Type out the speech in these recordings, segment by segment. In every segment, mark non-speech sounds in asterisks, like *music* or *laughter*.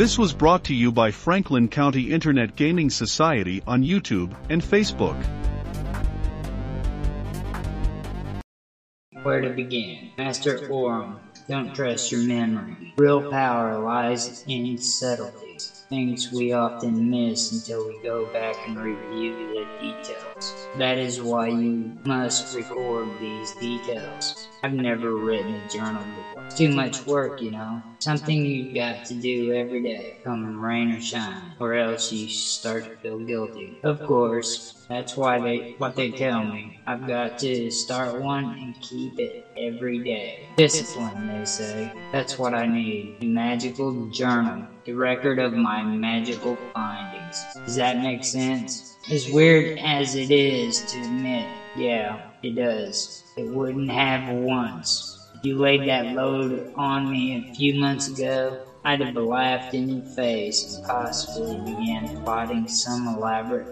This was brought to you by Franklin County Internet Gaming Society on YouTube and Facebook. Where to begin? Master Orim, don't trust your memory. Real power lies in subtleties, things we often miss until we go back and review the details. That is why you must record these details. I've never written a journal before. It's too much work, you know. Something you got to do every day, come rain or shine, or else you start to feel guilty. Of course, that's why they what they tell me. I've got to start one and keep it every day. Discipline, they say. That's what I need. A magical journal. the record of my magical findings. Does that make sense? As weird as it is to admit, yeah, it does. It wouldn't have once. If you laid that load on me a few months ago, I'd have laughed in your face and possibly began plotting some elaborate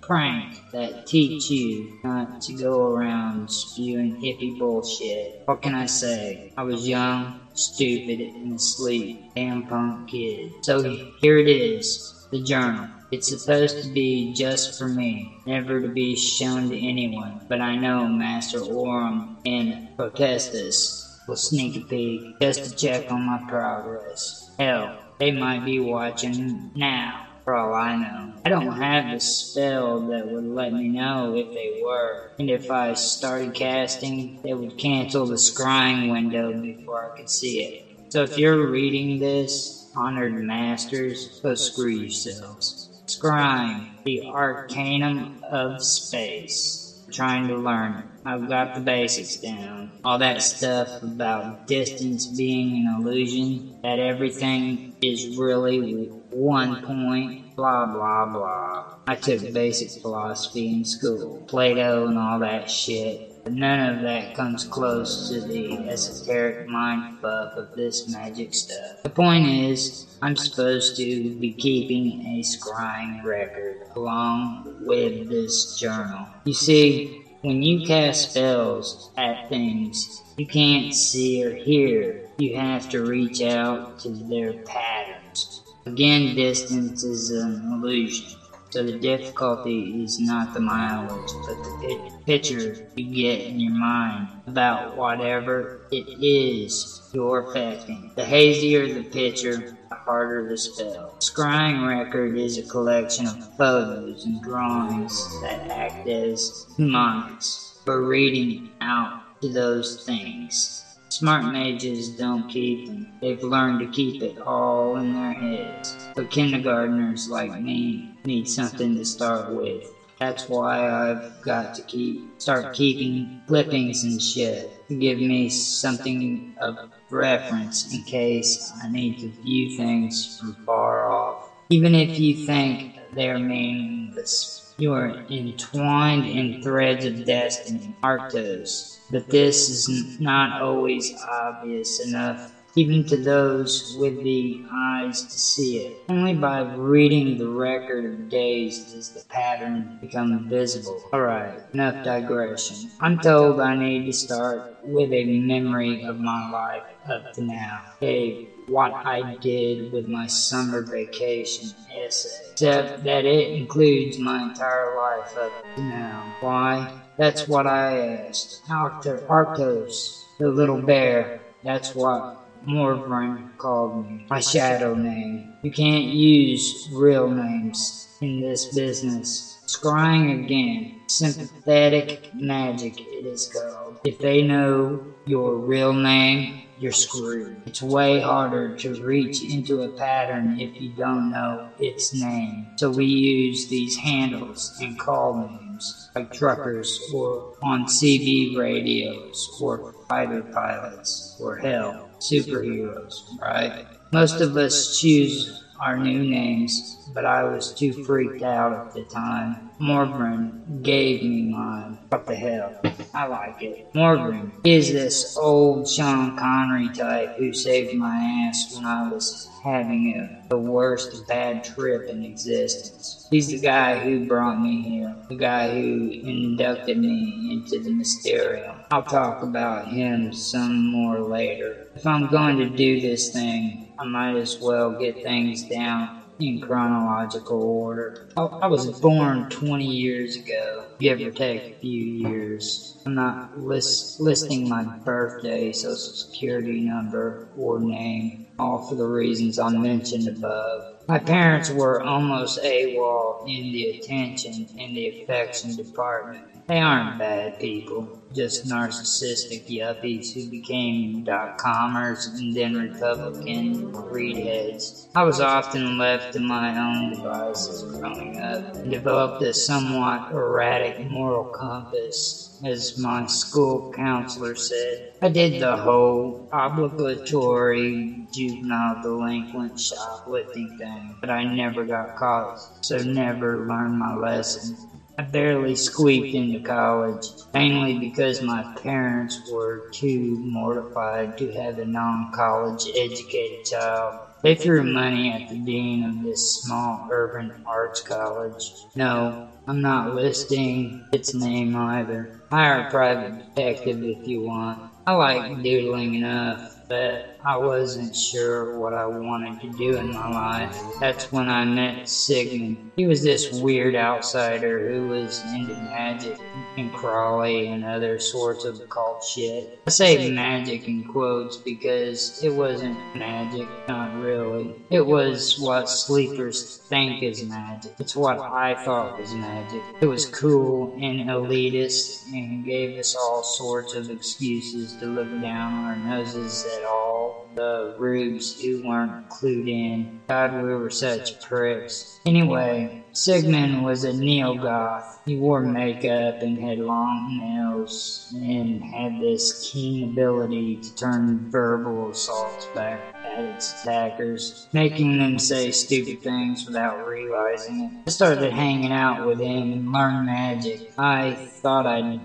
prank that teach you not to go around spewing hippie bullshit. What can I say? I was young, stupid, and asleep. Damn punk kid. So here it is, the journal. It's supposed to be just for me, never to be shown to anyone, but I know Master Orim and Potestas will sneak a peek just to check on my progress. Hell, they might be watching now, for all I know. I don't have the spell that would let me know if they were, and if I started casting, they would cancel the scrying window before I could see it. So if you're reading this, honored masters, go screw yourselves. Scrying, the arcanum of space. Trying to learn it. I've got the basics down. All that stuff about distance being an illusion, that everything is really one point, blah blah blah. I took basic philosophy in school, Plato and all that shit. None of that comes close to the esoteric mind fuck of this magic stuff. The point is, I'm supposed to be keeping a scrying record along with this journal. You see, when you cast spells at things you can't see or hear, you have to reach out to their patterns. Again, distance is an illusion. So the difficulty is not the mileage, but the picture you get in your mind about whatever it is you're affecting. The hazier the picture, the harder the spell. Scrying record is a collection of photos and drawings that act as mnemonics for reading out to those things. Smart mages don't keep them. They've learned to keep it all in their heads. But kindergartners like me need something to start with. That's why I've got to keep start keeping clippings and shit give me something of reference in case I need to view things from far off. Even if you think they're meaningless, you are entwined in threads of destiny, Arctos, but this is not always obvious enough even to those with the eyes to see it. Only by reading the record of days does the pattern become visible. Alright, enough digression. I'm told I need to start with a memory of my life up to now. A what I did with my summer vacation essay. Except that it includes my entire life up to now. Why? That's what I asked. Arctos, the little bear, that's what Morvran called me. My shadow name. You can't use real names in this business. Scrying again. Sympathetic magic, it is called. If they know your real name, you're screwed. It's way harder to reach into a pattern if you don't know its name. So we use these handles and call names, like truckers or on CB radios or fighter pilots or hell, superheroes, right? Most of us choose our new names, but I was too freaked out at the time Morvran gave me mine. What the hell? I like it. Morvran is this old Sean Connery type who saved my ass when I was having a, the worst bad trip in existence. He's the guy who brought me here, the guy who inducted me into the Mysterium. I'll talk about him some more later. If I'm going to do this thing, I might as well get things down in chronological order. I, I, was born 20 years ago, give or take a few years. I'm not list, listing my birthday, social security number, or name, all for the reasons I mentioned above. My parents were almost AWOL in the attention and the affection department. They aren't bad people, just narcissistic yuppies who became dot commers and then Republican readheads. I was often left to my own devices growing up and developed a somewhat erratic moral compass, as my school counselor said. I did the whole obligatory juvenile delinquent shoplifting thing, but I never got caught, so never learned my lesson. I barely squeaked into college, mainly because my parents were too mortified to have a non college educated child. They threw money at the dean of this small urban arts college. No, I'm not listing its name either. Hire a private detective if you want. I like doodling enough but I wasn't sure what I wanted to do in my life. That's when I met Sigmund. He was this weird outsider who was into magic and Crowley and other sorts of occult shit. I say magic in quotes because it wasn't magic, not really. It was what sleepers think is magic. It's what I thought was magic. It was cool and elitist and gave us all sorts of excuses to look down our noses at all the rubes who weren't clued in. God, we were such pricks. Anyway, Sigmund was a neo-goth. He wore makeup and had long nails and had this keen ability to turn verbal assaults back at its attackers, making them say stupid things without realizing it. I started hanging out with him and learned magic. I thought I'd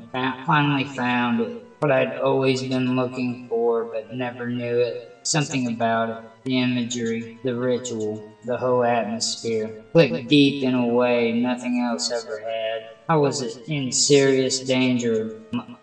finally found it what I'd always been looking for but never knew it. Something about it. The imagery, the ritual, the whole atmosphere. Clicked deep in a way nothing else ever had. I was in serious danger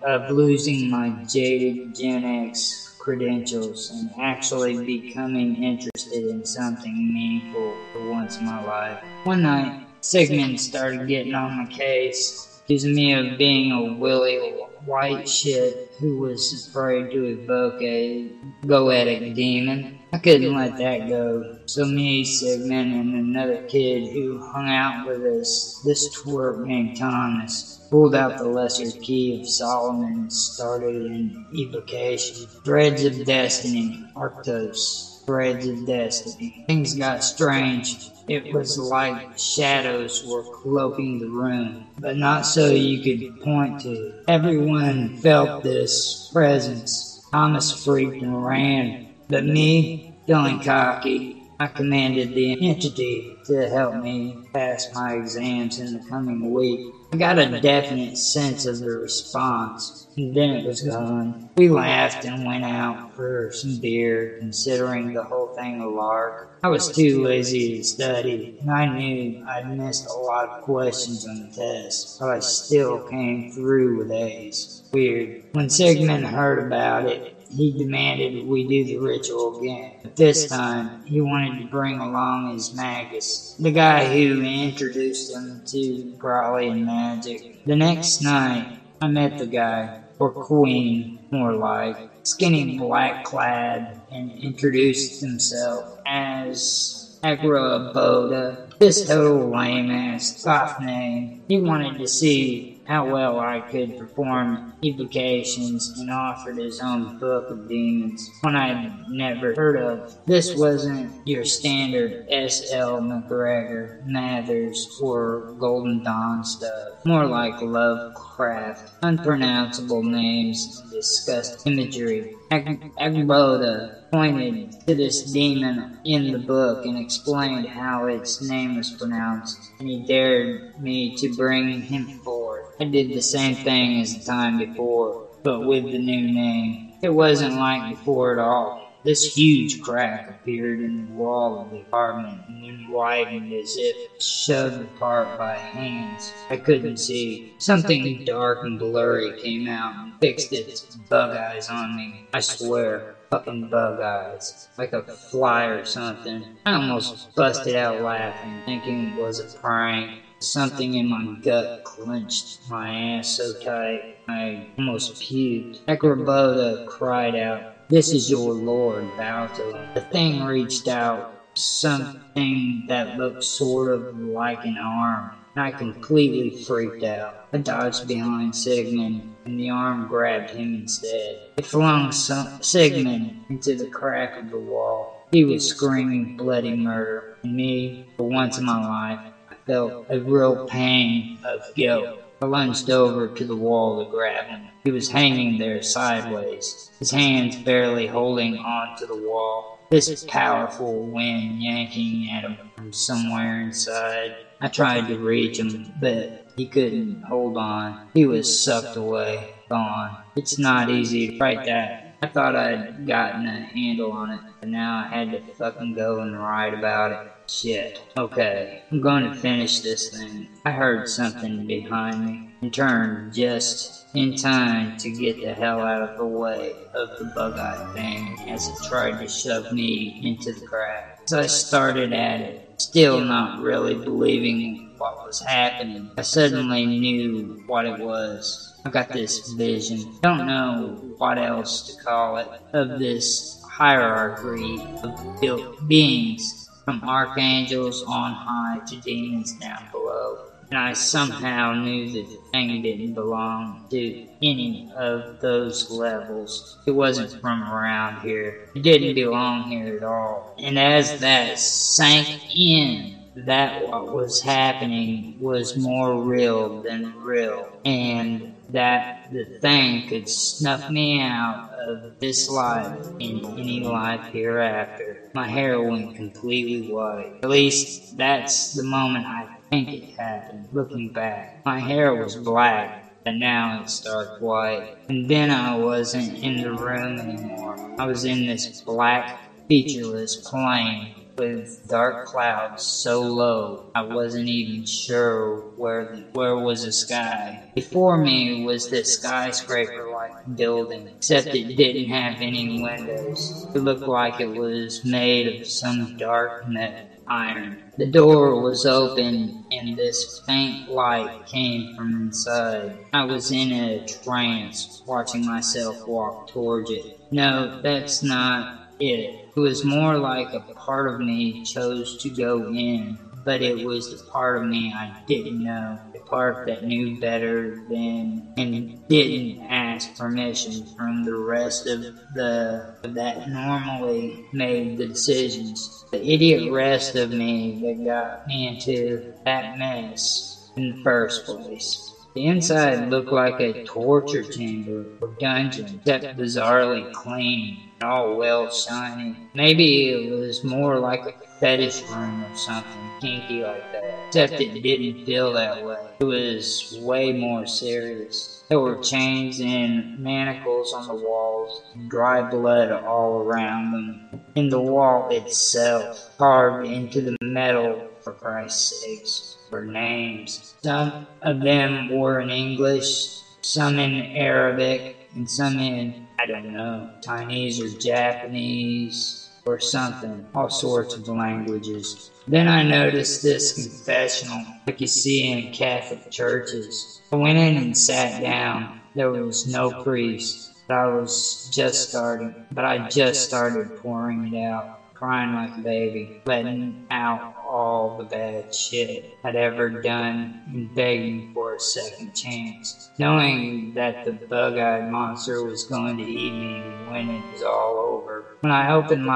of losing my jaded Gen X credentials and actually becoming interested in something meaningful for once in my life. One night, Sigmund started getting on my case, accusing me of being a willy white shit who was afraid to evoke a goetic demon. I couldn't let that go. So me, Sigmund, and another kid who hung out with us, this twerp named Thomas, pulled out the lesser key of Solomon and started an evocation. Threads of Destiny, Arctos, Threads of Destiny. Things got strange. It was like shadows were cloaking the room, but not so you could point to. Everyone felt this presence. Thomas freaked and ran, but me, feeling cocky, I commanded the entity to help me pass my exams in the coming week. I got a definite sense of the response, and then it was gone. We laughed and went out for some beer, considering the whole thing a lark. I was too lazy to study, and I knew I'd missed a lot of questions on the test, but I still came through with A's. Weird. When Sigmund heard about it, he demanded we do the ritual again. But this time, he wanted to bring along his magus, the guy who introduced him to Crowley and magic. The next night, I met the guy, or queen, more like, skinny black clad, and introduced himself as Angraboda. This total lame ass goth name. He wanted to see how well I could perform evocations and offered his own book of demons, one I'd never heard of. This wasn't your standard S.L. MacGregor, Mathers, or Golden Dawn stuff. More like Lovecraft, unpronounceable names, and disgusting imagery. Ag- Agboda pointed to this demon in the book and explained how its name was pronounced, and he dared me to bring him forth. I did the same thing as the time before, but with the new name. It wasn't like before at all. This huge crack appeared in the wall of the apartment and then widened as if shoved apart by hands. I couldn't see. Something dark and blurry came out and fixed its bug eyes on me. I swear, fucking bug eyes. Like a fly or something. I almost busted out laughing, thinking it was a prank. Something in my gut clenched my ass so tight I almost puked. Angraboda cried out, this is your lord, bow. The thing reached out, something that looked sort of like an arm, I completely freaked out. I dodged behind Sigmund, and the arm grabbed him instead. It flung some, Sigmund into the crack of the wall. He was screaming bloody murder, and me, for once in my life, felt a real pang of guilt. I lunged over to the wall to grab him. He was hanging there sideways, his hands barely holding on to the wall. This powerful wind yanking at him from somewhere inside. I tried to reach him, but he couldn't hold on. He was sucked away, gone. It's not easy to write that. I thought I'd gotten a handle on it, but now I had to fucking go and write about it. Shit. Okay, I'm going to finish this thing. I heard something behind me and turned just in time to get the hell out of the way of the bug-eyed thing as it tried to shove me into the crack. As I started at it, still not really believing what was happening, I suddenly knew what it was. I got this vision, don't know what else to call it, of this hierarchy of built beings, from archangels on high to demons down below. And I somehow knew that the thing didn't belong to any of those levels. It wasn't from around here. It didn't belong here at all. And as that sank in, that what was happening was more real than real, and that the thing could snuff me out of this life and any life hereafter. My hair went completely white. At least that's the moment I think it happened. Looking back, my hair was black, but now it's dark white. And then I wasn't in the room anymore. I was in this black, featureless plain with dark clouds so low I wasn't even sure where the, where was the sky. Before me was this skyscraper-like building, except it didn't have any windows. It looked like it was made of some dark metal iron. The door was open and this faint light came from inside. I was in a trance, watching myself walk towards it. No, that's not it. It was more like a part of me chose to go in, but it was the part of me I didn't know. The part that knew better than and didn't ask permission from the rest of the that normally made the decisions. The idiot rest of me that got me into that mess in the first place. The inside looked like a torture chamber or dungeon, except bizarrely clean and all well shiny. Maybe it was more like a fetish room or something kinky like that, except it didn't feel that way. It was way more serious. There were chains and manacles on the walls, dry blood all around them. In the wall itself, carved into the metal, for Christ's sakes for names. Some of them were in English, some in Arabic, and some in, I don't know, Chinese or Japanese or something, all sorts of languages. Then I noticed this confessional, like you see in Catholic churches. I went in and sat down. There was no priest, I was just starting, but I just started pouring it out. crying like a baby, letting out all the bad shit I'd ever done and begging for a second chance. Knowing that the bug-eyed monster was going to eat me when it was all over. When I opened my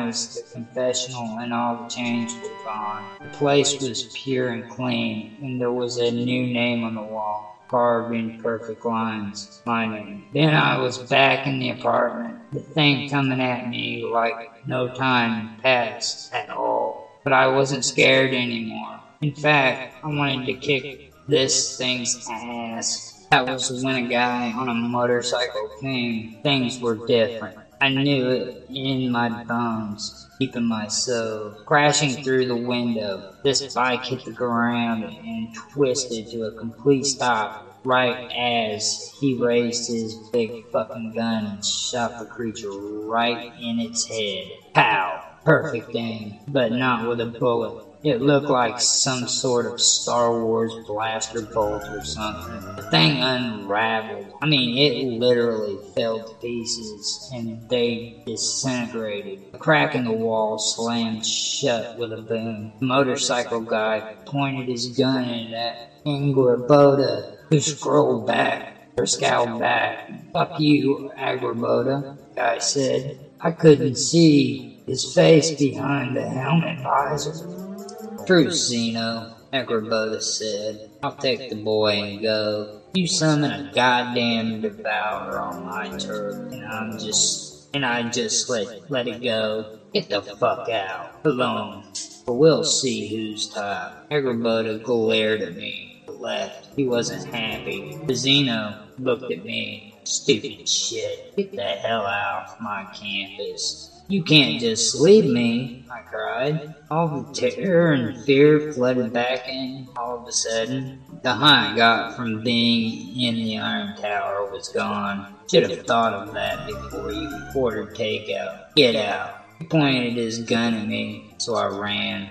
eyes, the confessional and all the change were gone. The place was pure and clean, and there was a new name on the wall carved in perfect lines, my name. Then I was back in the apartment, the thing coming at me like no time passed at all. But I wasn't scared anymore. In fact, I wanted to kick this thing's ass. That was when a guy on a motorcycle came. Things were different. I knew it in my bones, deep in my soul. Crashing through the window, this bike hit the ground and twisted to a complete stop right as he raised his big fucking gun and shot the creature right in its head. Pow! Perfect aim, but not with a bullet. It looked like some sort of Star Wars blaster bolt or something. The thing unraveled. I mean, it literally fell to pieces and they disintegrated. A crack in the wall slammed shut with a boom. The motorcycle guy pointed his gun at that who scrolled back or scowled back. Fuck you, Angraboda, guy said. I couldn't see his face behind the helmet visor. True, Zeno, said. I'll take the boy and go. You summon a goddamn devourer on my turf, and I'm just and I just let let it go. Get the fuck out. Alone. But we'll see who's top. Angraboda glared at me. Left. He wasn't happy. Zeno looked at me. Stupid shit. Get the hell out of my campus. You can't just leave me, I cried. All the terror and fear flooded back in all of a sudden. The high I got from being in the Iron Tower was gone. Should have thought of that before you ordered takeout. Get out. He pointed his gun at me, so I ran.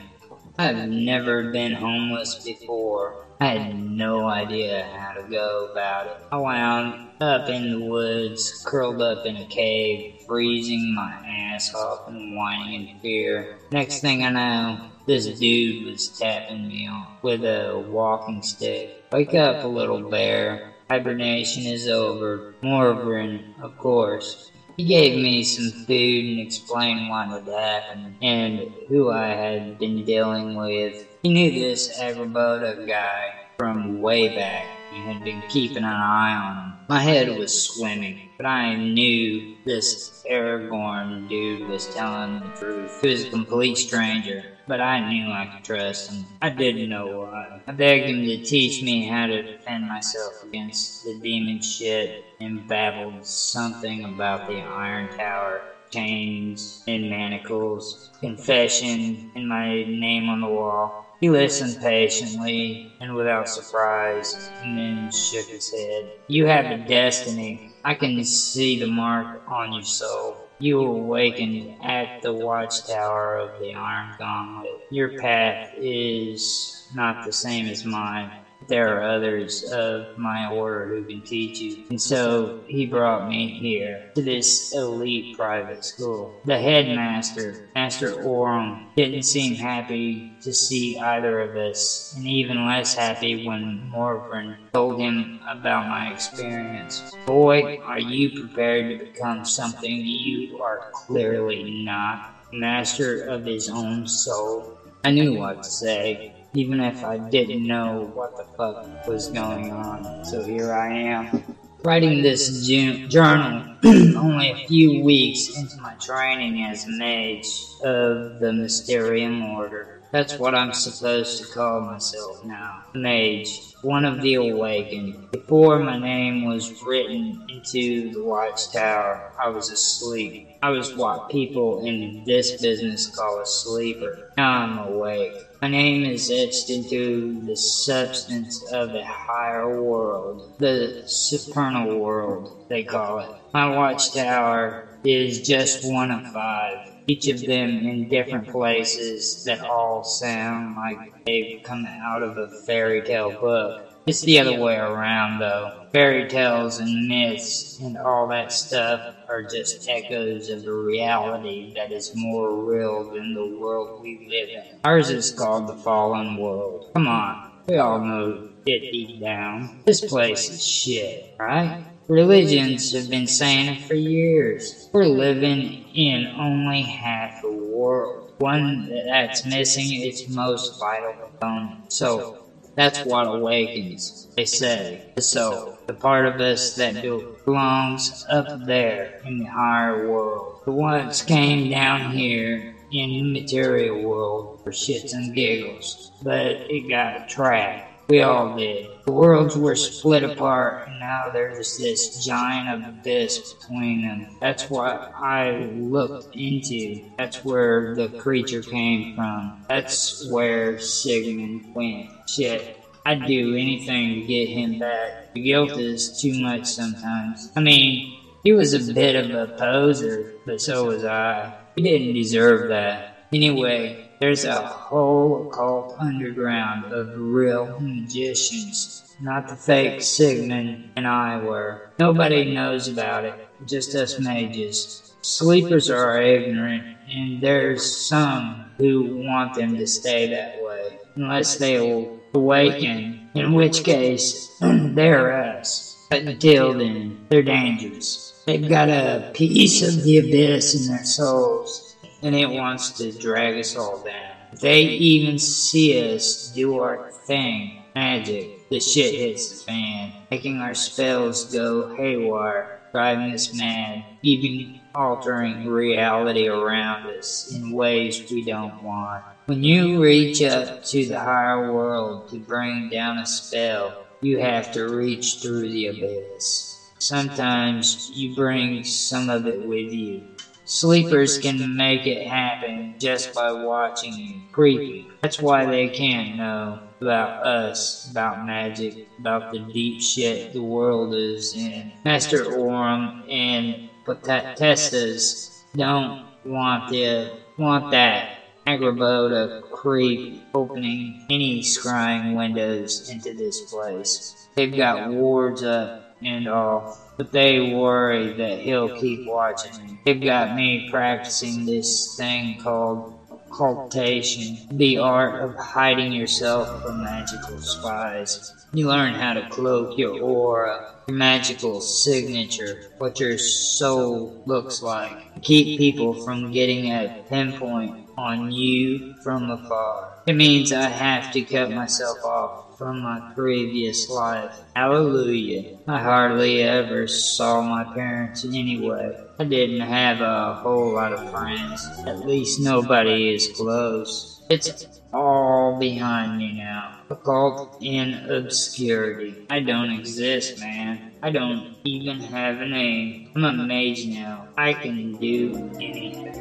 I've never been homeless before. I had no idea how to go about it. I wound up in the woods, curled up in a cave, freezing my ass off and whining in fear. Next thing I know, this dude was tapping me on with a walking stick. Wake up, little bear. Hibernation is over. Morvran, of course. He gave me some food and explained what had happened and who I had been dealing with. He knew this Angraboda guy from way back and had been keeping an eye on him. My head was swimming, but I knew this Aragorn dude was telling the truth. He was a complete stranger, but I knew I could trust him. I didn't know why. I begged him to teach me how to defend myself against the demon shit and babbled something about the Iron Tower chains and manacles, confession, and my name on the wall. He listened patiently and without surprise, and then shook his head. You have a destiny. I can see the mark on your soul. You awakened at the watchtower of the Iron Gauntlet. Your path is not the same as mine there are others of my order who can teach you. And so he brought me here to this elite private school. The headmaster, Master Orim, didn't seem happy to see either of us, and even less happy when Morvran told him about my experience. Boy, are you prepared to become something you are clearly not. Master of his own soul. I knew what to say even if I didn't know what the fuck was going on. So here I am, writing this journal *clears throat* only a few weeks into my training as mage of the Mysterium Order. That's what I'm supposed to call myself now. Mage one of the awakened. Before my name was written into the watchtower, I was asleep. I was what people in this business call a sleeper. Now I'm awake. My name is etched into the substance of a higher world, the supernal world, they call it. My watchtower is just one of five each of them in different places that all sound like they've come out of a fairy tale book. It's the other way around, though. Fairy tales and myths and all that stuff are just echoes of the reality that is more real than the world we live in. Ours is called the fallen world. Come on, we all know it deep down. This place is shit, right? Religions have been saying it for years. We're living in only half a world, one that's missing its most vital component. So, that's what awakens, they say, the soul, the part of us that belongs up there in the higher world. The once came down here in the material world for shits and giggles, but it got trapped. We all did. The worlds were split apart, and now there's this giant abyss between them. That's what I looked into. That's where the creature came from. That's where Sigmund went. Shit. I'd do anything to get him back. The guilt is too much sometimes. I mean, he was a bit of a poser, but so was I. He didn't deserve that. Anyway, there's a whole occult underground of real magicians, not the fake Sigmund and I were. Nobody knows about it, just us mages. Sleepers are ignorant, and there's some who want them to stay that way, unless they awaken, in which case *clears throat* they're us. But until then, they're dangerous. They've got a piece of the abyss in their souls and it wants to drag us all down. They even see us do our thing, magic, the shit hits the fan, making our spells go haywire, driving us mad, even altering reality around us in ways we don't want. When you reach up to the higher world to bring down a spell, you have to reach through the abyss. Sometimes you bring some of it with you, Sleepers can make it happen just by watching you. Creepy. That's why they can't know about us, about magic, about the deep shit the world is in. Master Orim and Potestas don't want the want that Agrabah creep opening any scrying windows into this place. They've got wards up and all but they worry that he'll keep watching. They've got me practicing this thing called occultation, the art of hiding yourself from magical spies. You learn how to cloak your aura, your magical signature, what your soul looks like. Keep people from getting a pinpoint on you from afar. It means I have to cut myself off from my previous life. Hallelujah. I hardly ever saw my parents anyway. I didn't have a whole lot of friends. At least nobody is close. It's all behind me now. Occult in obscurity. I don't exist, man. I don't even have a name. I'm a mage now. I can do anything.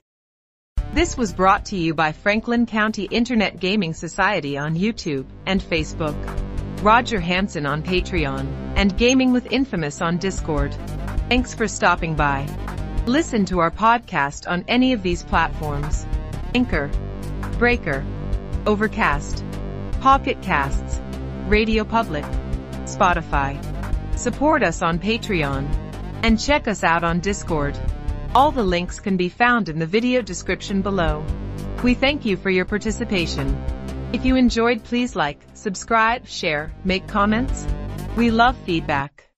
This was brought to you by Franklin County Internet Gaming Society on YouTube and Facebook, Roger Hanson on Patreon, and Gaming with Infamous on Discord. Thanks for stopping by. Listen to our podcast on any of these platforms. Anchor, Breaker, Overcast, Pocket Casts, Radio Public, Spotify. Support us on Patreon and check us out on Discord. All the links can be found in the video description below. We thank you for your participation. If you enjoyed please like, subscribe, share, make comments. We love feedback.